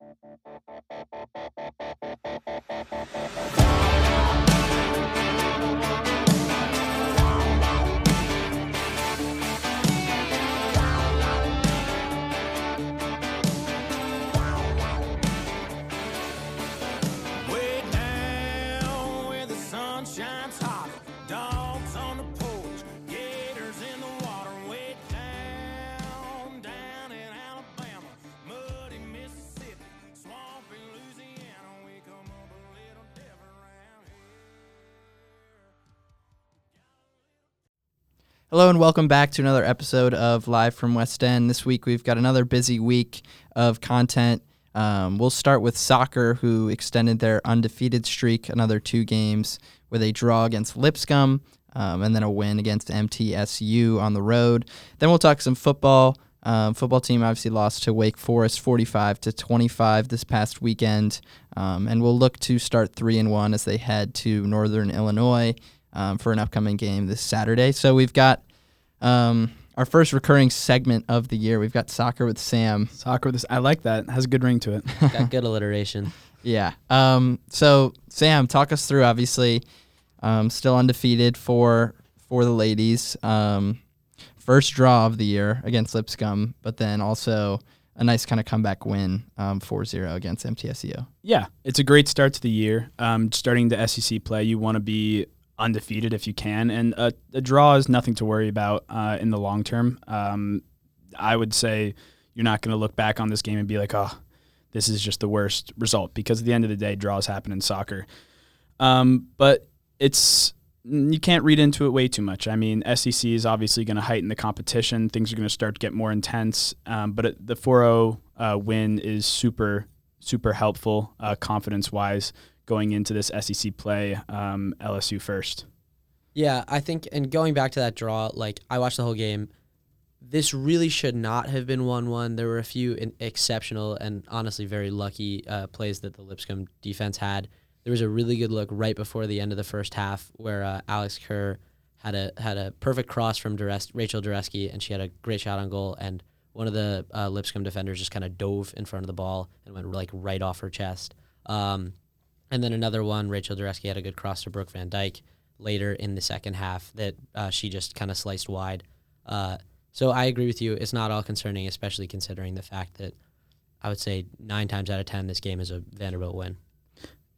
Thank you. Hello and welcome back to another episode of Live from West End. This week we've got another busy week of content. Um, we'll start with soccer, who extended their undefeated streak another two games with a draw against Lipscomb um, and then a win against MTSU on the road. Then we'll talk some football. Um, football team obviously lost to Wake Forest 45 to 25 this past weekend, um, and we'll look to start three and one as they head to Northern Illinois um, for an upcoming game this Saturday. So we've got um, our first recurring segment of the year. We've got soccer with Sam. Soccer with this, I like that. It has a good ring to it. Got good alliteration. Yeah. Um, so Sam, talk us through. Obviously, um, still undefeated for for the ladies. Um, first draw of the year against Lipscomb, but then also a nice kind of comeback win, um, 4-0 against MTSU. Yeah, it's a great start to the year. Um, starting the SEC play, you want to be undefeated if you can, and a, a draw is nothing to worry about uh, in the long term. Um, I would say you're not going to look back on this game and be like, oh, this is just the worst result because at the end of the day, draws happen in soccer. Um, but it's you can't read into it way too much. I mean, SEC is obviously going to heighten the competition. Things are going to start to get more intense. Um, but it, the 4-0 uh, win is super, super helpful uh, confidence-wise going into this SEC play. Um, LSU first. Yeah, I think, and going back to that draw, like I watched the whole game. This really should not have been one-one. There were a few exceptional and honestly very lucky uh, plays that the Lipscomb defense had. There was a really good look right before the end of the first half where uh, Alex Kerr had a had a perfect cross from Dures- Rachel Dureski, and she had a great shot on goal. And one of the uh, Lipscomb defenders just kind of dove in front of the ball and went like right off her chest. Um, and then another one, Rachel Dureski had a good cross to Brooke Van Dyke later in the second half that uh, she just kind of sliced wide. Uh, so I agree with you. It's not all concerning, especially considering the fact that I would say nine times out of ten this game is a Vanderbilt win.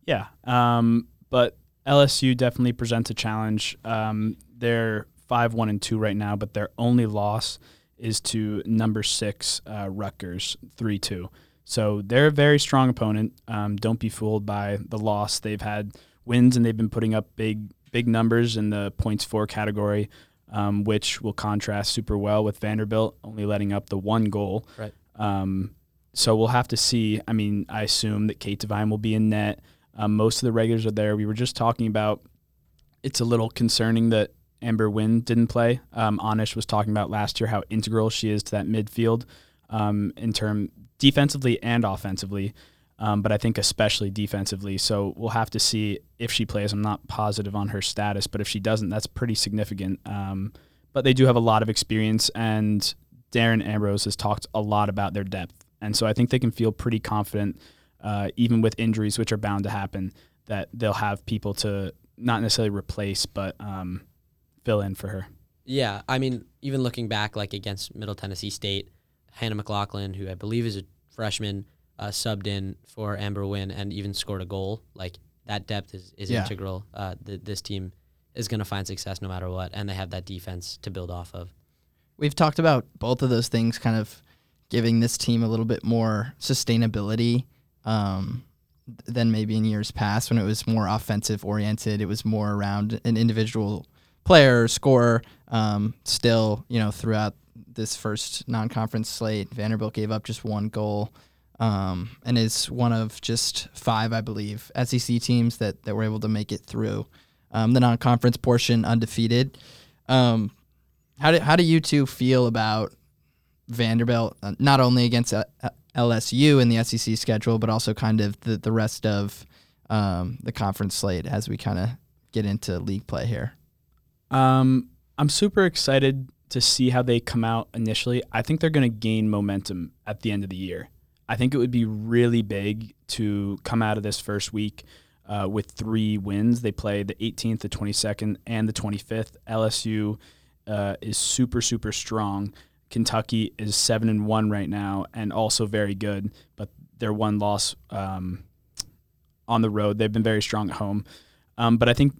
Yeah, um, but LSU definitely presents a challenge. Um, they're five one and two right now, but their only loss is to number six uh, Rutgers three two. So they're a very strong opponent. Um, don't be fooled by the loss. They've had wins and they've been putting up big big numbers in the points for category, um, which will contrast super well with Vanderbilt only letting up the one goal. Right. Um, so we'll have to see. I mean, I assume that Kate Devine will be in net. Um, most of the regulars are there. We were just talking about it's a little concerning that Amber Wynn didn't play. Um, Anish was talking about last year how integral she is to that midfield um, in term defensively and offensively, um, but I think especially defensively. So we'll have to see if she plays. I'm not positive on her status, but if she doesn't, that's pretty significant. Um, but they do have a lot of experience, and Darren Ambrose has talked a lot about their depth, and so I think they can feel pretty confident, uh, even with injuries, which are bound to happen, that they'll have people to not necessarily replace, but um, fill in for her. Yeah, I mean, even looking back, like against Middle Tennessee State, Hannah McLaughlin, who I believe is a freshman, uh, subbed in for Amber Wynn and even scored a goal. Like that depth is, is Yeah. integral. Uh, th- this team is going to find success no matter what, and they have that defense to build off of. We've talked about both of those things kind of giving this team a little bit more sustainability um, than maybe in years past when it was more offensive oriented. It was more around an individual player or scorer. Um, still, you know, throughout this first non conference slate, Vanderbilt gave up just one goal. Um, and is one of just five, I believe, SEC teams that, that were able to make it through um, the non-conference portion undefeated. Um, how do how do you two feel about Vanderbilt, uh, not only against uh, uh, LSU in the SEC schedule, but also kind of the the rest of um, the conference slate as we kind of get into league play here? Um, I'm super excited to see how they come out initially. I think they're going to gain momentum at the end of the year. I think it would be really big to come out of this first week uh, with three wins. They play the 18th, the 22nd, and the 25th. LSU uh, is super, super strong. Kentucky is seven and one right now, and also very good. But their one loss um, on the road, they've been very strong at home. Um, but I think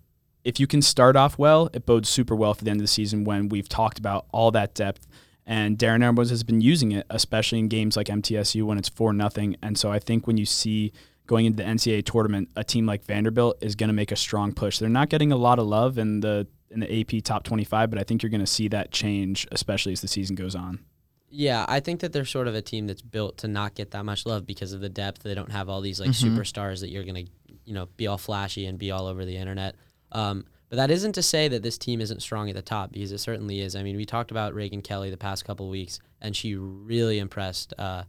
if you can start off well, it bodes super well for the end of the season when we've talked about all that depth. And Darren Ambrose has been using it, especially in games like MTSU when it's four nothing. And so I think when you see going into the NCAA tournament, a team like Vanderbilt is going to make a strong push. They're not getting a lot of love in the in the AP top 25, but I think you're going to see that change, especially as the season goes on. Yeah, I think that they're sort of a team that's built to not get that much love because of the depth. They don't have all these like Mhm. superstars that you're gonna, you know, be all flashy and be all over the internet. Um, but that isn't to say that this team isn't strong at the top because it certainly is. I mean, we talked about Reagan Kelly the past couple of weeks, and she really impressed uh,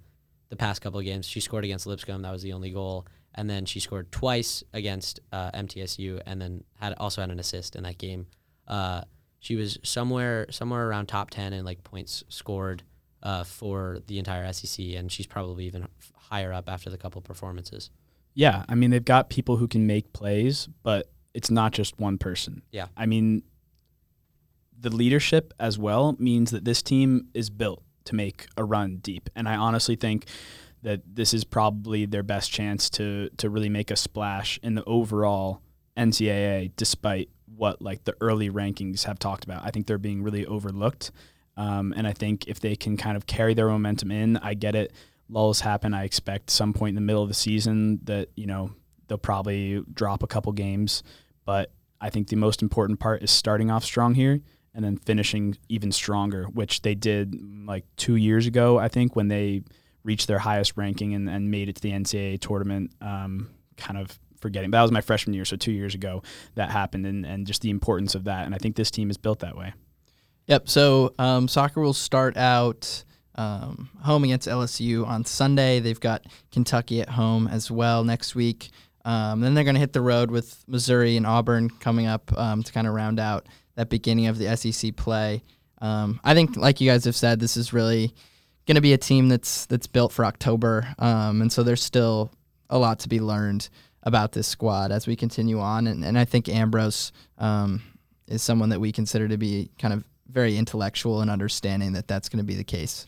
the past couple of games. She scored against Lipscomb, that was the only goal, and then she scored twice against uh, MTSU, and then had also had an assist in that game. Uh, she was somewhere somewhere around top ten in like points scored uh, for the entire SEC, and she's probably even higher up after the couple performances. Yeah, I mean they've got people who can make plays, but it's not just one person. Yeah. I mean the leadership as well means that this team is built to make a run deep. And I honestly think that this is probably their best chance to to really make a splash in the overall NCAA despite what like the early rankings have talked about. I think they're being really overlooked. Um, and I think if they can kind of carry their momentum in, I get it. Lulls happen. I expect some point in the middle of the season that, you know, they'll probably drop a couple games. But I think the most important part is starting off strong here and then finishing even stronger, which they did like two years ago, I think, when they reached their highest ranking and, and made it to the NCAA tournament. Um, kind of forgetting, but that was my freshman year, so two years ago that happened, and, and just the importance of that. And I think this team is built that way. Yep. So um, soccer will start out um, home against LSU on Sunday. They've got Kentucky at home as well next week. Um, then they're going to hit the road with Missouri and Auburn coming up um, to kind of round out that beginning of the SEC play. Um, I think, like you guys have said, this is really going to be a team that's that's built for October, um, and so there's still a lot to be learned about this squad as we continue on. And, and I think Ambrose um, is someone that we consider to be kind of very intellectual and understanding that that's going to be the case.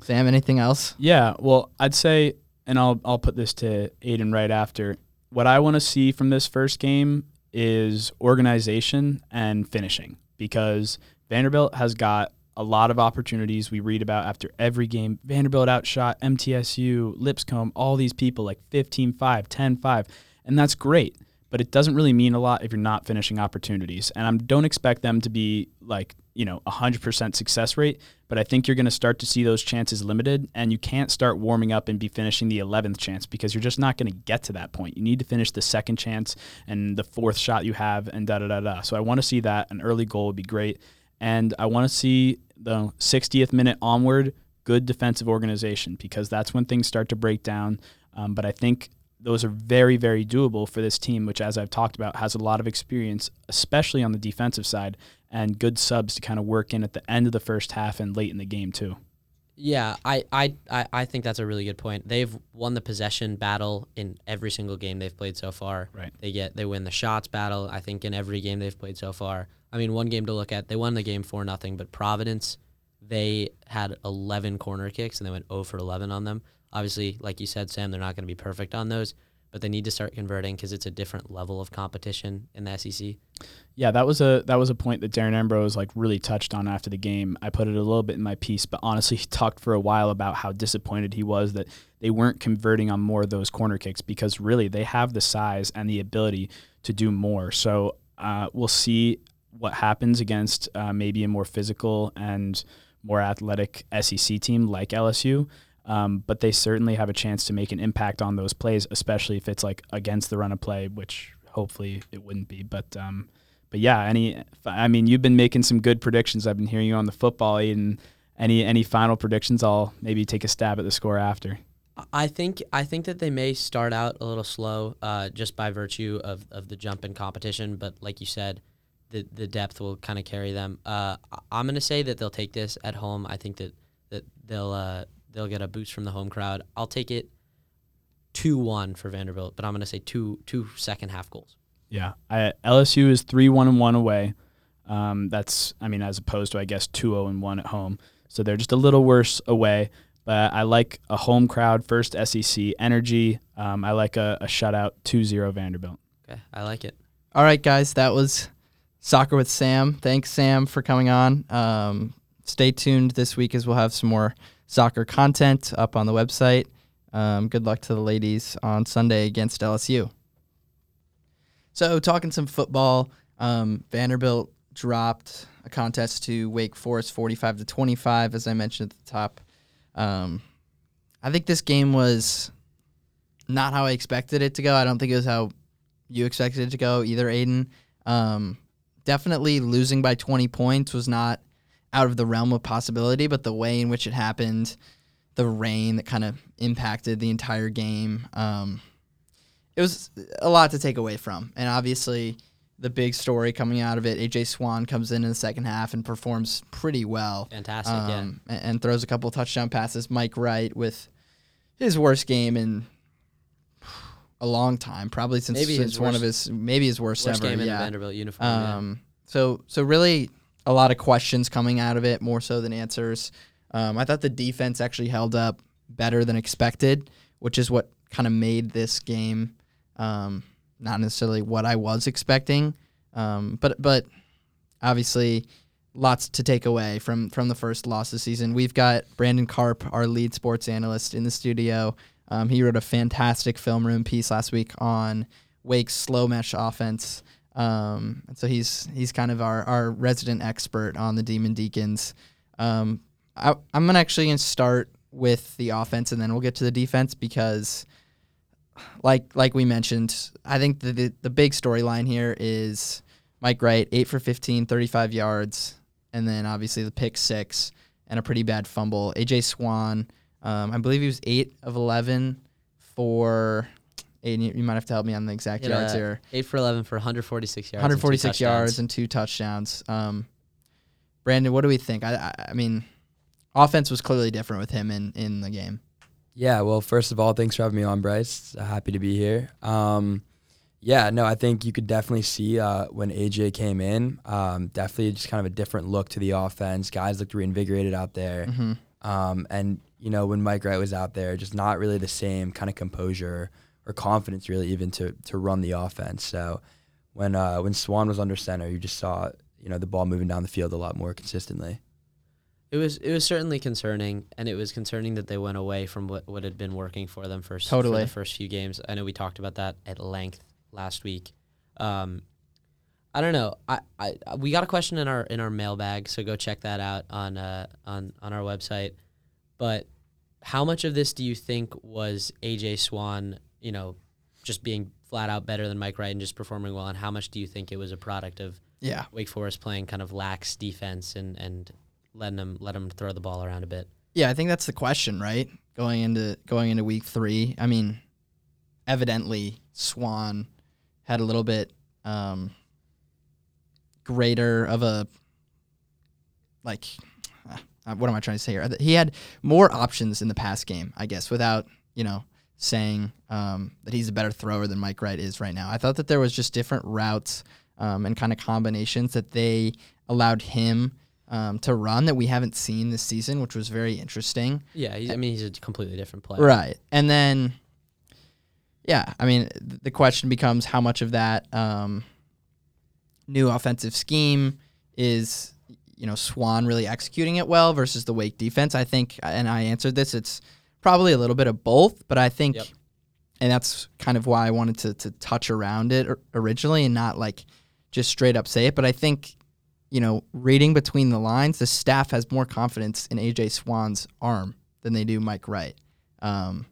Sam, anything else? Yeah, well, I'd say, and I'll I'll put this to Aiden right after. What I want to see from this first game is organization and finishing because Vanderbilt has got a lot of opportunities we read about after every game. Vanderbilt outshot MTSU, Lipscomb, all these people like 15-5, 10-5, and that's great. But it doesn't really mean a lot if you're not finishing opportunities. And I don't expect them to be like, you know, 100% success rate, but I think you're going to start to see those chances limited and you can't start warming up and be finishing the 11th chance because you're just not going to get to that point. You need to finish the second chance and the fourth shot you have and da da da da. So I want to see that. An early goal would be great. And I want to see the 60th minute onward good defensive organization because that's when things start to break down. Um, but I think those are very, very doable for this team, which, as I've talked about, has a lot of experience, especially on the defensive side, and good subs to kind of work in at the end of the first half and late in the game, too. Yeah, I, I, I, think that's a really good point. They've won the possession battle in every single game they've played so far. Right. They get they win the shots battle, I think, in every game they've played so far. I mean, one game to look at, they won the game for nothing, but Providence, they had 11 corner kicks and they went 0 for 11 on them. Obviously, like you said, Sam, they're not going to be perfect on those, but they need to start converting because it's a different level of competition in the SEC. Yeah, that was a that was a point that Darren Ambrose like really touched on after the game. I put it a little bit in my piece, but honestly, he talked for a while about how disappointed he was that they weren't converting on more of those corner kicks because really they have the size and the ability to do more. So uh, we'll see what happens against uh, maybe a more physical and more athletic SEC team like LSU. Um, but they certainly have a chance to make an impact on those plays, especially if it's like against the run of play, which hopefully it wouldn't be. But um, but yeah, any I mean, you've been making some good predictions. I've been hearing you on the football aid and any any final predictions. I'll maybe take a stab at the score after. I think I think that they may start out a little slow, uh, just by virtue of, of the jump in competition. But like you said, the the depth will kind of carry them. Uh, I'm gonna say that they'll take this at home. I think that that they'll uh, they'll get a boost from the home crowd. I'll take it two one for Vanderbilt, but I'm gonna say two two second half goals. Yeah, I, LSU is three one and one away. Um, that's I mean as opposed to I guess two zero and one at home. So they're just a little worse away. But I like a home crowd first SEC energy. Um, I like a, a shutout 2-0 Vanderbilt. Okay, I like it. All right, guys, that was soccer with Sam. Thanks, Sam, for coming on. Um, stay tuned this week as we'll have some more soccer content up on the website. Um, good luck to the ladies on Sunday against LSU. So, talking some football, um, Vanderbilt dropped a contest to Wake Forest 45 to 25, as I mentioned at the top. Um, I think this game was not how I expected it to go. I don't think it was how you expected it to go either, Aiden. Um, definitely losing by 20 points was not out of the realm of possibility, but the way in which it happened, the rain that kind of impacted the entire game, um, it was a lot to take away from. And obviously, the big story coming out of it, AJ Swann comes in in the second half and performs pretty well. Fantastic, um, and, and throws a couple touchdown passes. Mike Wright with his worst game in a long time, probably since, Maybe since one of his maybe his worst, Worst ever. game in yeah. Vanderbilt uniform. yeah. Um, so so really a lot of questions coming out of it, more so than answers. Um, I thought the defense actually held up better than expected, which is what kind of made this game um, not necessarily what I was expecting. Um, but but obviously lots to take away from from the first loss this season. We've got Brandon Karp, our lead sports analyst, in the studio. Um, he wrote a fantastic film room piece last week on Wake's slow mesh offense. Um, and so he's he's kind of our, our resident expert on the Demon Deacons. Um, I, I'm gonna actually gonna start with the offense and then we'll get to the defense because, like like we mentioned, I think the the, the big storyline here is Mike Wright, eight for 15, 35 yards, and then obviously the pick six and a pretty bad fumble. AJ Swann, um, I believe he was eight of 11 for. Aiden, you, you might have to help me on the exact Hit yards a here. Eight for eleven for 146 yards. and 146 yards and two touchdowns. Um, Brandon, what do we think? I, I, I mean, offense was clearly different with him in, in the game. Yeah, well, first of all, thanks for having me on, Bryce. Happy to be here. Um, yeah, no, I think you could definitely see uh, when AJ came in, um, definitely just kind of a different look to the offense. Guys looked reinvigorated out there. Mm-hmm. Um, and, you know, when Mike Wright was out there, just not really the same kind of composure or confidence, really, even to, to run the offense. So when, uh, when Swann was under center, you just saw, you know, the ball moving down the field a lot more consistently. It was it was certainly concerning, and it was concerning that they went away from what, what had been working for them for, s- for Totally. the first few games. I know we talked about that at length last week. Um, I don't know. I, I we got a question in our in our mailbag, so go check that out on uh, on on our website. But how much of this do you think was AJ Swann? You know, just being flat out better than Mike Wright and just performing well, and how much do you think it was a product of Yeah. Wake Forest playing kind of lax defense and and letting them let them throw the ball around a bit. Yeah, I think that's the question, right? Going into going into week three. I mean, evidently Swann had a little bit um, greater of a like. uh, what am I trying to say here? He had more options in the pass game, I guess, without you know saying um, that he's a better thrower than Mike Wright is right now. I thought that there was just different routes um, and kind of combinations that they allowed him um, to run that we haven't seen this season, which was very interesting. Yeah, he's, I mean he's a completely different player. Right. And then, yeah, I mean, th- the question becomes how much of that um, new offensive scheme is, you know, Swann really executing it well versus the Wake defense. I think, and I answered this, it's probably a little bit of both, but I think, Yep. And that's kind of why I wanted to, to touch around it originally and not like just straight up say it. But I think, you know, reading between the lines, the staff has more confidence in AJ Swann's arm than they do Mike Wright. Um,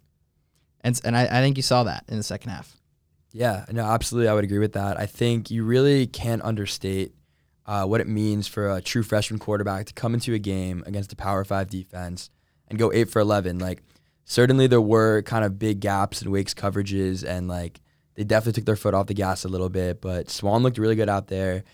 and and I, I think you saw that in the second half. Yeah, no, absolutely. I would agree with that. I think you really can't understate uh, what it means for a true freshman quarterback to come into a game against a Power Five defense and go eight for eleven. Like, certainly there were kind of big gaps in Wake's coverages, and like they definitely took their foot off the gas a little bit. But Swann looked really good out there,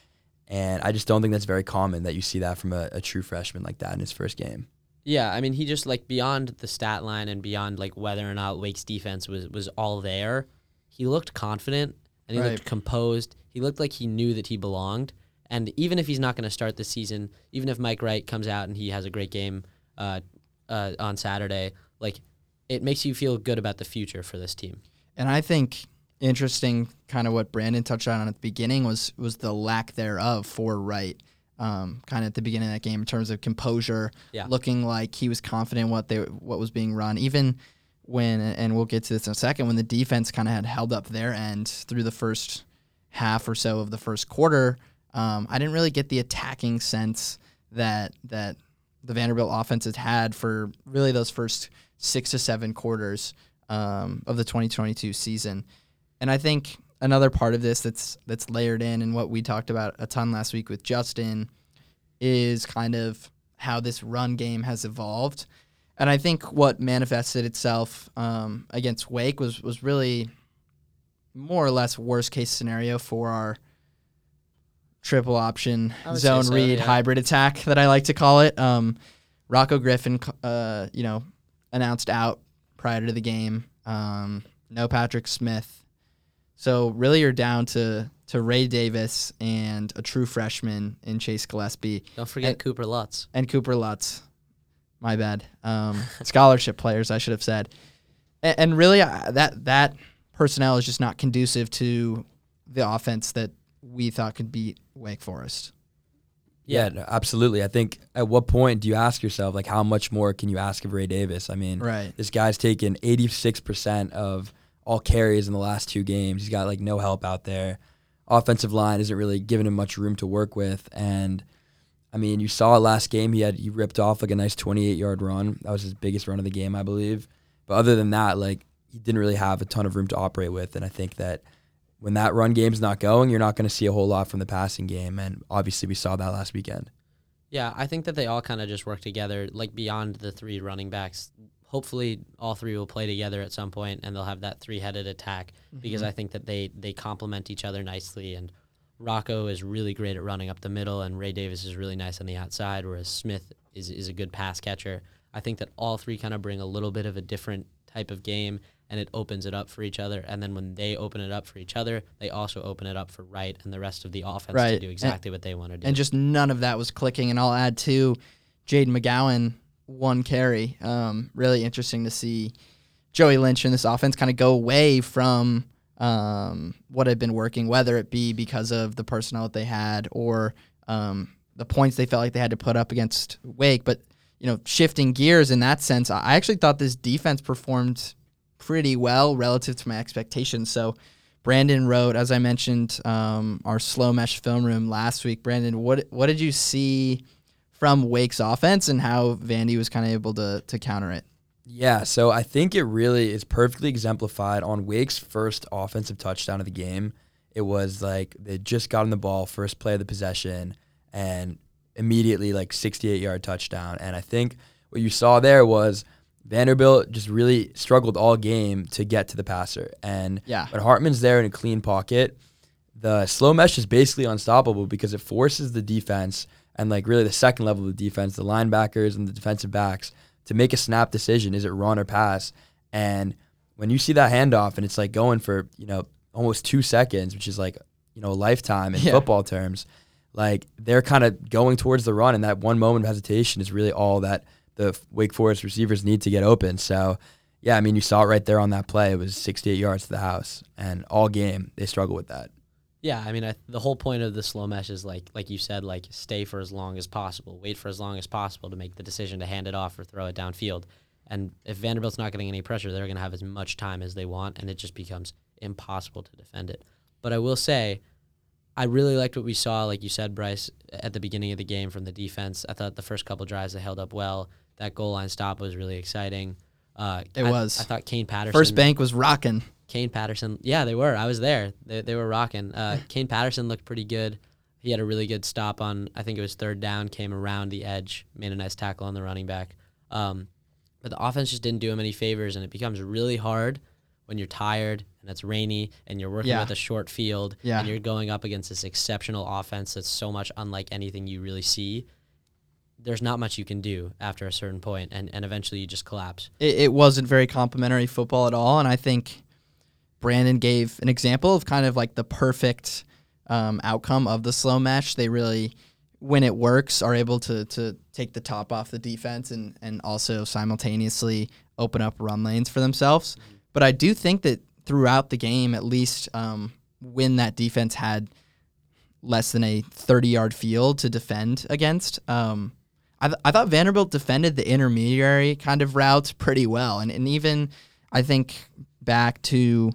and I just don't think that's very common that you see that from a, a true freshman like that in his first game. Yeah, I mean, he just like beyond the stat line and beyond like whether or not Wake's defense was was all there. He looked confident and he Right. looked composed. He looked like he knew that he belonged. And even if he's not going to start this season, even if Mike Wright comes out and he has a great game uh, uh, on Saturday, like it makes you feel good about the future for this team. And I think interesting, kind of what Brandon touched on at the beginning was was the lack thereof for Wright. Um, kind of at the beginning of that game in terms of composure, Yeah. looking like he was confident what they what was being run. Even when, and we'll get to this in a second, when the defense kind of had held up their end through the first half or so of the first quarter, um, I didn't really get the attacking sense that that the Vanderbilt offense has had for really those first six to seven quarters um, of the 2022 season. And I think another part of this that's that's layered in and what we talked about a ton last week with Justin is kind of how this run game has evolved. And I think what manifested itself um, against Wake was was really more or less worst case scenario for our triple option I would say zone so, read yeah. hybrid attack that I like to call it. Um, Rocco Griffin, uh, you know, announced out prior to the game. Um, no Patrick Smith. So really, you're down to to Ray Davis and a true freshman in Chase Gillespie Don't forget And- Cooper Lutz. and Cooper Lutz. My bad. Um, scholarship players, I should have said. And, and really, uh, that that personnel is just not conducive to the offense that we thought could beat Wake Forest. Yeah, no, absolutely. I think at what point do you ask yourself like how much more can you ask of Ray Davis? I mean, Right. this guy's taken 86% of all carries in the last two games. He's got like no help out there. Offensive line isn't really giving him much room to work with and I mean, you saw last game. He had he ripped off like a nice 28 yard run. That was his biggest run of the game, I believe. But other than that, like he didn't really have a ton of room to operate with. And I think that when that run game's not going, you're not going to see a whole lot from the passing game. And obviously, we saw that last weekend. Yeah, I think that they all kind of just work together, like beyond the three running backs. Hopefully, all three will play together at some point, and they'll have that three-headed attack mm-hmm. because I think that they they complement each other nicely. And Rocko is really great at running up the middle, and Ray Davis is really nice on the outside, whereas Smith is is a good pass catcher. I think that all three kind of bring a little bit of a different type of game, and it opens it up for each other. And then when they open it up for each other, they also open it up for Wright and the rest of the offense to Right. do And- exactly what they want to do. and just none of that was clicking. And I'll add to Jayden McGowan one carry. Um, really interesting to see Joey Lynch in this offense kind of go away from um, what had been working, whether it be because of the personnel that they had or um, the points they felt like they had to put up against Wake. But you know, shifting gears in that sense, I actually thought this defense performed pretty well relative to my expectations. So. Brandon wrote, as I mentioned, um, our slow mesh film room last week. Brandon, what what did you see from Wake's offense and how Vandy was kind of able to to counter it? Yeah, so I think it really is perfectly exemplified on Wake's first offensive touchdown of the game. It was like they just got on the ball, first play of the possession, and immediately like 68 yard touchdown. And I think what you saw there was Vanderbilt just really struggled all game to get to the passer. And Yeah. when Hartman's there in a clean pocket, the slow mesh is basically unstoppable because it forces the defense and like really the second level of the defense, the linebackers and the defensive backs to make a snap decision. Is it run or pass? And when you see that handoff and it's like going for, you know, almost two seconds, which is like, you know, a lifetime in Yeah. football terms, like they're kind of going towards the run and that one moment of hesitation is really all that the Wake Forest receivers need to get open. So yeah, I mean you saw it right there on that play. It was 68 yards to the house and all game they struggle with that. Yeah, I mean, I, the whole point of the slow mesh is like, like you said, like stay for as long as possible, wait for as long as possible to make the decision to hand it off or throw it downfield. And if Vanderbilt's not getting any pressure, they're going to have as much time as they want, and it just becomes impossible to defend it. But I will say, I really liked what we saw, like you said, Bryce, at the beginning of the game from the defense. I thought the first couple drives they held up well. That goal line stop was really exciting. Uh, It I- was. I thought Kane Patterson. First bank was rocking. Kane Patterson. Yeah, they were. I was there. They, they were rocking. Uh, Kane Patterson looked pretty good. He had a really good stop on, I think it was third down, came around the edge, made a nice tackle on the running back. Um, but the offense just didn't do him any favors, and it becomes really hard when you're tired and it's rainy and you're working Yeah. with a short field Yeah. and you're going up against this exceptional offense that's so much unlike anything you really see. There's not much you can do after a certain point, and, and eventually you just collapse. it, it wasn't very complimentary football at all. And I think Brandon gave an example of kind of like the perfect um, outcome of the slow mesh. They really, when it works, are able to to take the top off the defense and and also simultaneously open up run lanes for themselves. But I do think that throughout the game, at least um, when that defense had less than a 30 yard field to defend against. Um, I, th- I thought Vanderbilt defended the intermediary kind of routes pretty well. And, and even I think back to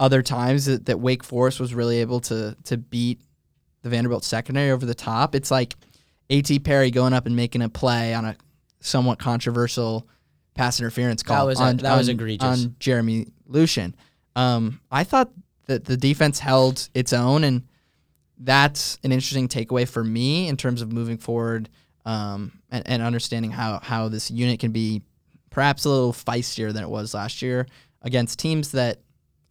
other times that, that Wake Forest was really able to, to beat the Vanderbilt secondary over the top. It's like A.T. Perry going up and making a play on a somewhat controversial pass interference call That was a- on, that was egregious. on Jeremy Lucien. Um, I thought that the defense held its own, and that's an interesting takeaway for me in terms of moving forward um, and, and understanding how, how this unit can be perhaps a little feistier than it was last year against teams that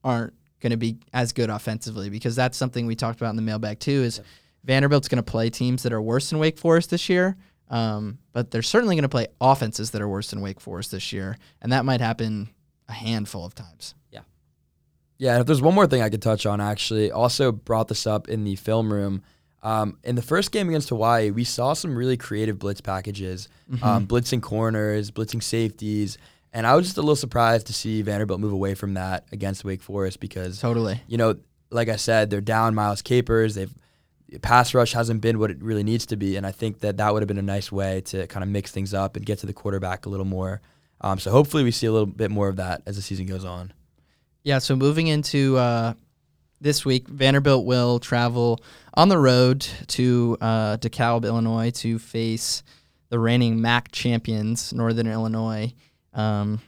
aren't going to be as good offensively because that's something we talked about in the mailbag too is Vanderbilt's going to play teams that are worse than Wake Forest this year. Um, but they're certainly going to play offenses that are worse than Wake Forest this year, and that might happen a handful of times. Yeah. Yeah, and if there's one more thing I could touch on, actually, also brought this up in the film room. Um, in the first game against Hawaii, we saw some really creative blitz packages, um, blitzing corners, blitzing safeties, and I was just a little surprised to see Vanderbilt move away from that against Wake Forest because Totally. you know, like I said, they're down Miles Capers. They've pass rush hasn't been what it really needs to be, and I think that that would have been a nice way to kind of mix things up and get to the quarterback a little more. Um, so hopefully we see a little bit more of that as the season goes on. Yeah, so moving into uh, this week, Vanderbilt will travel on the road to uh, DeKalb, Illinois, to face the reigning MAC champions, Northern Illinois. Um,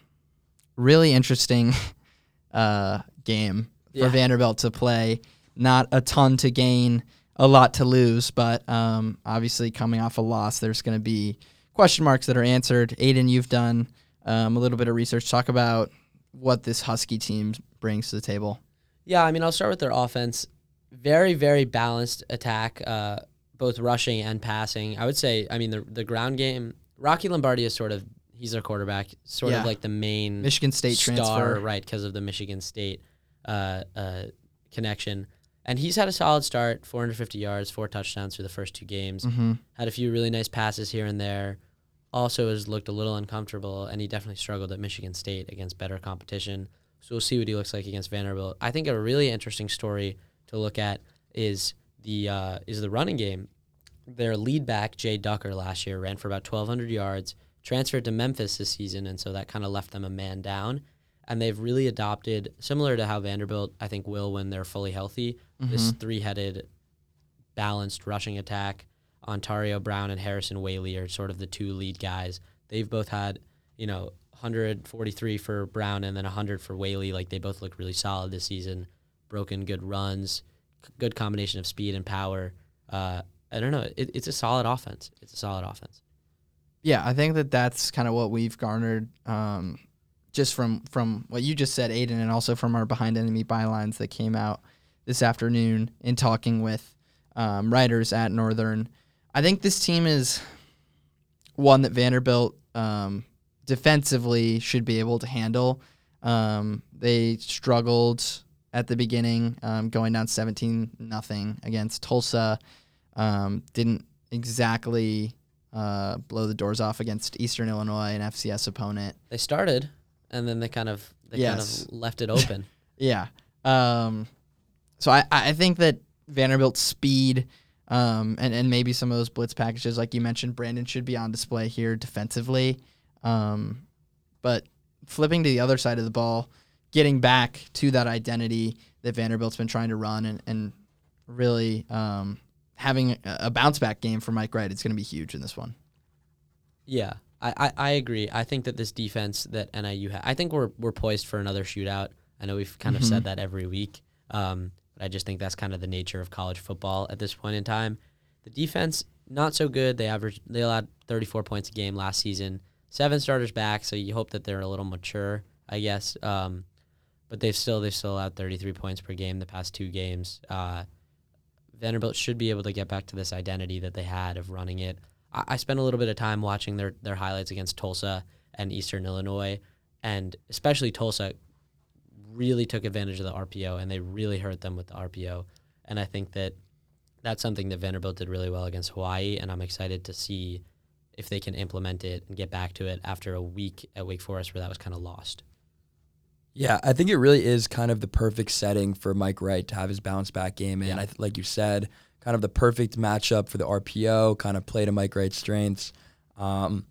really interesting uh, game for Yeah. Vanderbilt to play. Not a ton to gain, a lot to lose, but um, obviously coming off a loss, there's going to be question marks that are answered. Aiden, you've done um, a little bit of research. Talk about what this Husky team brings to the table. Yeah, I mean, I'll start with their offense. Very, very balanced attack, uh, both rushing and passing. I would say, I mean, the the ground game. Rocky Lombardi is sort of he's their quarterback, sort Yeah. of like the main Michigan State star, transfer. right? Because of the Michigan State uh, uh, connection, and he's had a solid start, 450 yards, four touchdowns through the first two games. Mm-hmm. Had a few really nice passes here and there. Also has looked a little uncomfortable, and he definitely struggled at Michigan State against better competition. So we'll see what he looks like against Vanderbilt. I think a really interesting story to look at is the uh, is the running game. Their lead back Jay Ducker last year ran for about 1,200 yards, transferred to Memphis this season, and so that kind of left them a man down. And they've really adopted, similar to how Vanderbilt I think will when they're fully healthy, this three-headed, balanced rushing attack. Antario Brown and Harrison Waylee are sort of the two lead guys. They've both had, you know, 143 for Brown and then 100 for Waylee. Like they both look really solid this season. Broken good runs, good combination of speed and power. Uh, I don't know. It, it's a solid offense. It's a solid offense. Yeah, I think that that's kind of what we've garnered um, just from from what you just said, Aiden, and also from our behind enemy bylines that came out this afternoon in talking with um, writers at Northern. I think this team is one that Vanderbilt um, defensively should be able to handle. Um, they struggled at the beginning, um, going down 17 nothing against Tulsa. Um, didn't exactly uh, blow the doors off against Eastern Illinois, an FCS opponent. They started, and then they kind of they Yes. kind of left it open. Yeah. Um, so I, I think that Vanderbilt's speed um, and, and maybe some of those blitz packages, like you mentioned, Brandon should be on display here defensively. Um, but flipping to the other side of the ball, getting back to that identity that Vanderbilt's been trying to run and, and really um, having a, bounce back game for Mike Wright, it's going to be huge in this one. Yeah, I, I, I agree. I think that this defense that NIU has, I think we're we're poised for another shootout. I know we've kind of said that every week, um, but I just think that's kind of the nature of college football at this point in time. The defense not so good. They averaged they allowed 34 points a game last season. Seven starters back, so you hope that they're a little mature, I guess. Um, but they've still they've still allowed 33 points per game the past two games. Uh, Vanderbilt should be able to get back to this identity that they had of running it. I, I spent a little bit of time watching their their highlights against Tulsa and Eastern Illinois, and especially Tulsa really took advantage of the RPO and they really hurt them with the RPO. And I think that that's something that Vanderbilt did really well against Hawaii, and I'm excited to see if they can implement it and get back to it after a week at Wake Forest where that was kind of lost. Yeah, I think it really is kind of the perfect setting for Mike Wright to have his bounce back game. And Yeah. I th- like you said, kind of the perfect matchup for the RPO, kind of play to Mike Wright's strengths. Um,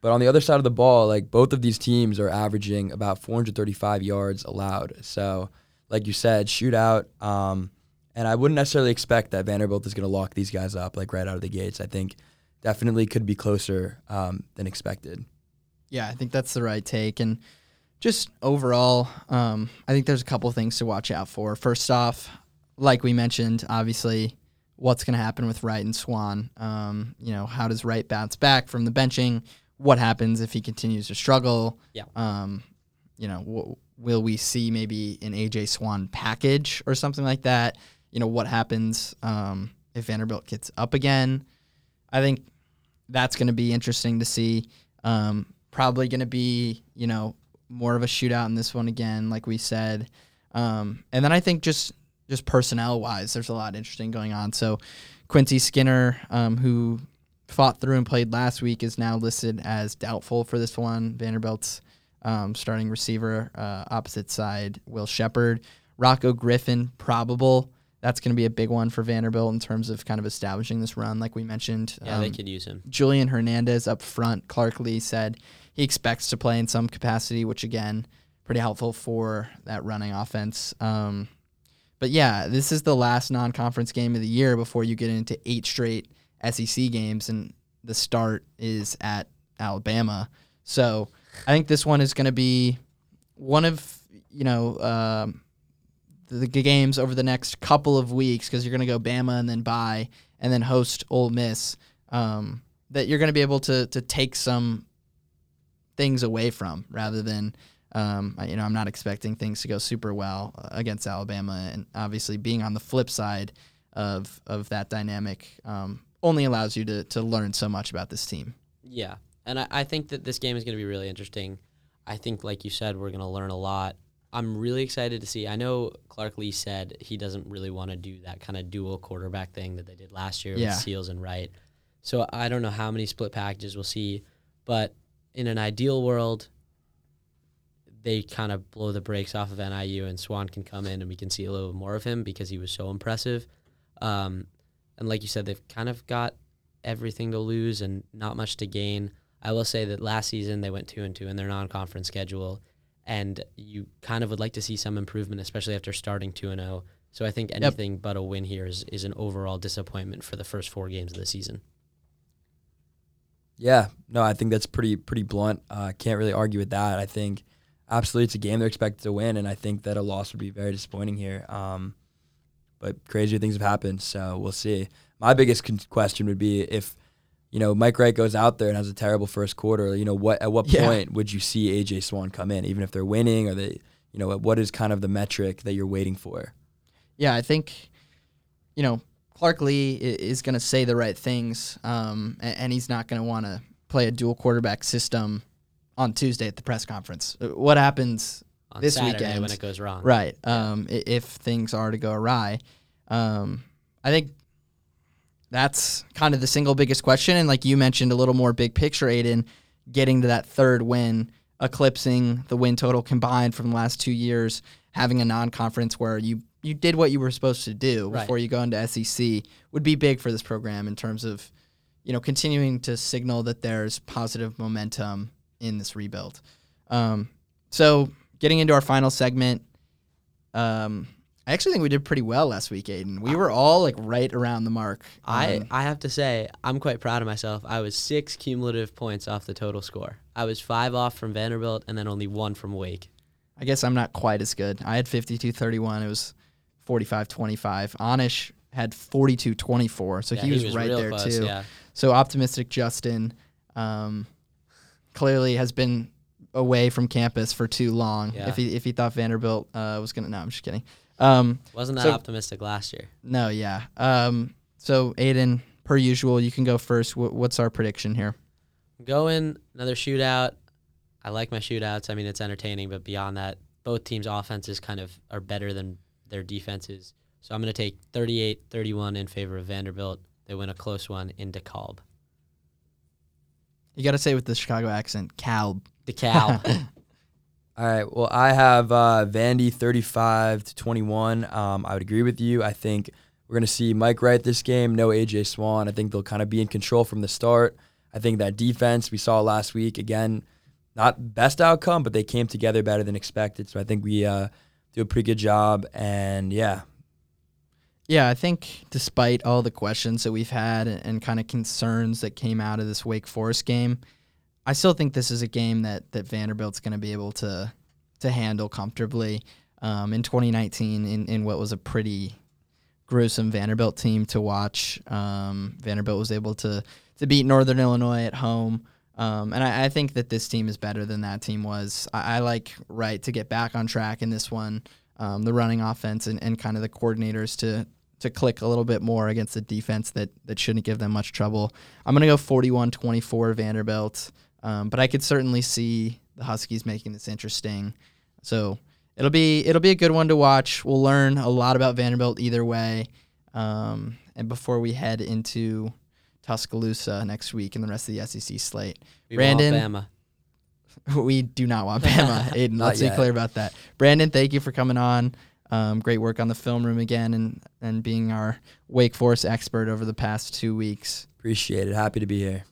but on the other side of the ball, like both of these teams are averaging about 435 yards allowed. So, like you said, shootout. Um, and I wouldn't necessarily expect that Vanderbilt is going to lock these guys up like right out of the gates. I think definitely could be closer um, than expected. Yeah, I think that's the right take. And just overall, um, I think there's a couple things to watch out for. First off, like we mentioned, obviously, what's going to happen with Wright and Swann? Um, you know, how does Wright bounce back from the benching? What happens if he continues to struggle? Yeah. Um, you know, w- will we see maybe an AJ Swann package or something like that? You know, what happens um, if Vanderbilt gets up again? I think that's going to be interesting to see. Um, probably going to be, you know, more of a shootout in this one again, like we said. Um, and then I think just just personnel wise, there's a lot interesting going on. So Quincy Skinner, um, who fought through and played last week, is now listed as doubtful for this one. Vanderbilt's um, starting receiver, uh, opposite side, Will Sheppard. Rocko Griffin, probable. That's going to be a big one for Vanderbilt in terms of kind of establishing this run, like we mentioned. Yeah, they Um, could use him. Julian Hernandez up front. Clark Lea said he expects to play in some capacity, which again, pretty helpful for that running offense. Um, but yeah, this is the last non-conference game of the year before you get into eight straight SEC games, and the start is at Alabama. So I think this one is going to be one of you know um, the, games over the next couple of weeks because you're going to go Bama and then bye and then host Ole Miss. Um, that you're going to be able to to take some things away from rather than um, you know I'm not expecting things to go super well uh, against Alabama and obviously being on the flip side of of that dynamic um, only allows you to to learn so much about this team. Yeah, and I, I think that this game is going to be really interesting. I think, like you said, we're going to learn a lot. I'm really excited to see. I know Clark Lea said he doesn't really want to do that kind of dual quarterback thing that they did last year Yeah. with Seals and Wright. So I don't know how many split packages we'll see, but in an ideal world, they kind of blow the brakes off of NIU and Swann can come in and we can see a little more of him because he was so impressive. Um, and like you said, they've kind of got everything to lose and not much to gain. I will say that last season they went two and two in their non-conference schedule, and you kind of would like to see some improvement, especially after starting two and zero. So I think anything but a win here is, is an overall disappointment for the first four games of the season. Yeah, no, I think that's pretty pretty blunt. Uh, can't really argue with that. I think absolutely it's a game they're expected to win, and I think that a loss would be very disappointing here. Um, but crazier things have happened, so we'll see. My biggest con- question would be if you know Mike Wright goes out there and has a terrible first quarter. You know what? At what Yeah. point would you see AJ Swann come in, even if they're winning, or they, you know, what is kind of the metric that you're waiting for? Yeah, I think, you know, Clark Lea is going to say the right things, um, and he's not going to want to play a dual quarterback system on Tuesday at the press conference. Uh, What happens On This Saturday weekend. when it goes wrong, Right. Um, i If things are to go awry, um, I think that's kind of the single biggest question. And like you mentioned, a little more big picture, Aiden, getting to that third win, eclipsing the win total combined from the last two years, having a non-conference where you you did what you were supposed to do Right. before you go into SEC would be big for this program in terms of you know continuing to signal that there's positive momentum in this rebuild. Um, so getting into our final segment, um, I actually think we did pretty well last week, Aiden. We were all like right around the mark. I, I have to say, I'm quite proud of myself. I was six cumulative points off the total score. I was five off from Vanderbilt and then only one from Wake. I guess I'm not quite as good. I had 52-31. It was 45-25. Anish had 42-24, so Yeah, he, was right there close, too. Yeah. So optimistic Justin um, clearly has been away from campus for too long. Yeah. If he if he thought Vanderbilt uh, was gonna, no, I'm just kidding. Um, Wasn't that So- optimistic last year? no, yeah. Um, so Aiden, per usual, you can go first. Wh- what's our prediction here? Going another shootout. I like my shootouts. I mean, it's entertaining, but beyond that, both teams' offenses kind of are better than their defenses. So I'm going to take 38 31 in favor of Vanderbilt. They win a close one in DeKalb. You got to say with the Chicago accent, Cal. DeKalb. All right. Well, I have uh, Vandy 35 to 21. Um, I would agree with you. I think we're going to see Mike Wright this game. No AJ Swann. I think they'll kind of be in control from the start. I think that defense we saw last week again, not best outcome, but they came together better than expected. So I think we uh, do a pretty good job. And yeah, Yeah, I think despite all the questions that we've had and, and kind of concerns that came out of this Wake Forest game, I still think this is a game that that Vanderbilt's going to be able to to handle comfortably. Um, in 2019, in, in what was a pretty gruesome Vanderbilt team to watch, um, Vanderbilt was able to to beat Northern Illinois at home. Um, and I, I think that this team is better than that team was. I, I like Wright to get back on track in this one. Um, the running offense and, and kind of the coordinators to to click a little bit more against the defense that that shouldn't give them much trouble. I'm going to go 41-24 Vanderbilt, um, but I could certainly see the Huskies making this interesting. So it'll be it'll be a good one to watch. We'll learn a lot about Vanderbilt either way. Um, and before we head into Tuscaloosa next week and the rest of the SEC slate, We Brandon, want we do not want Bama. Aiden, Not let's be clear about that. Brandon, thank you for coming on. Um, great work on the film room again and, and being our Wake Forest expert over the past two weeks. appreciate it. Happy to be here.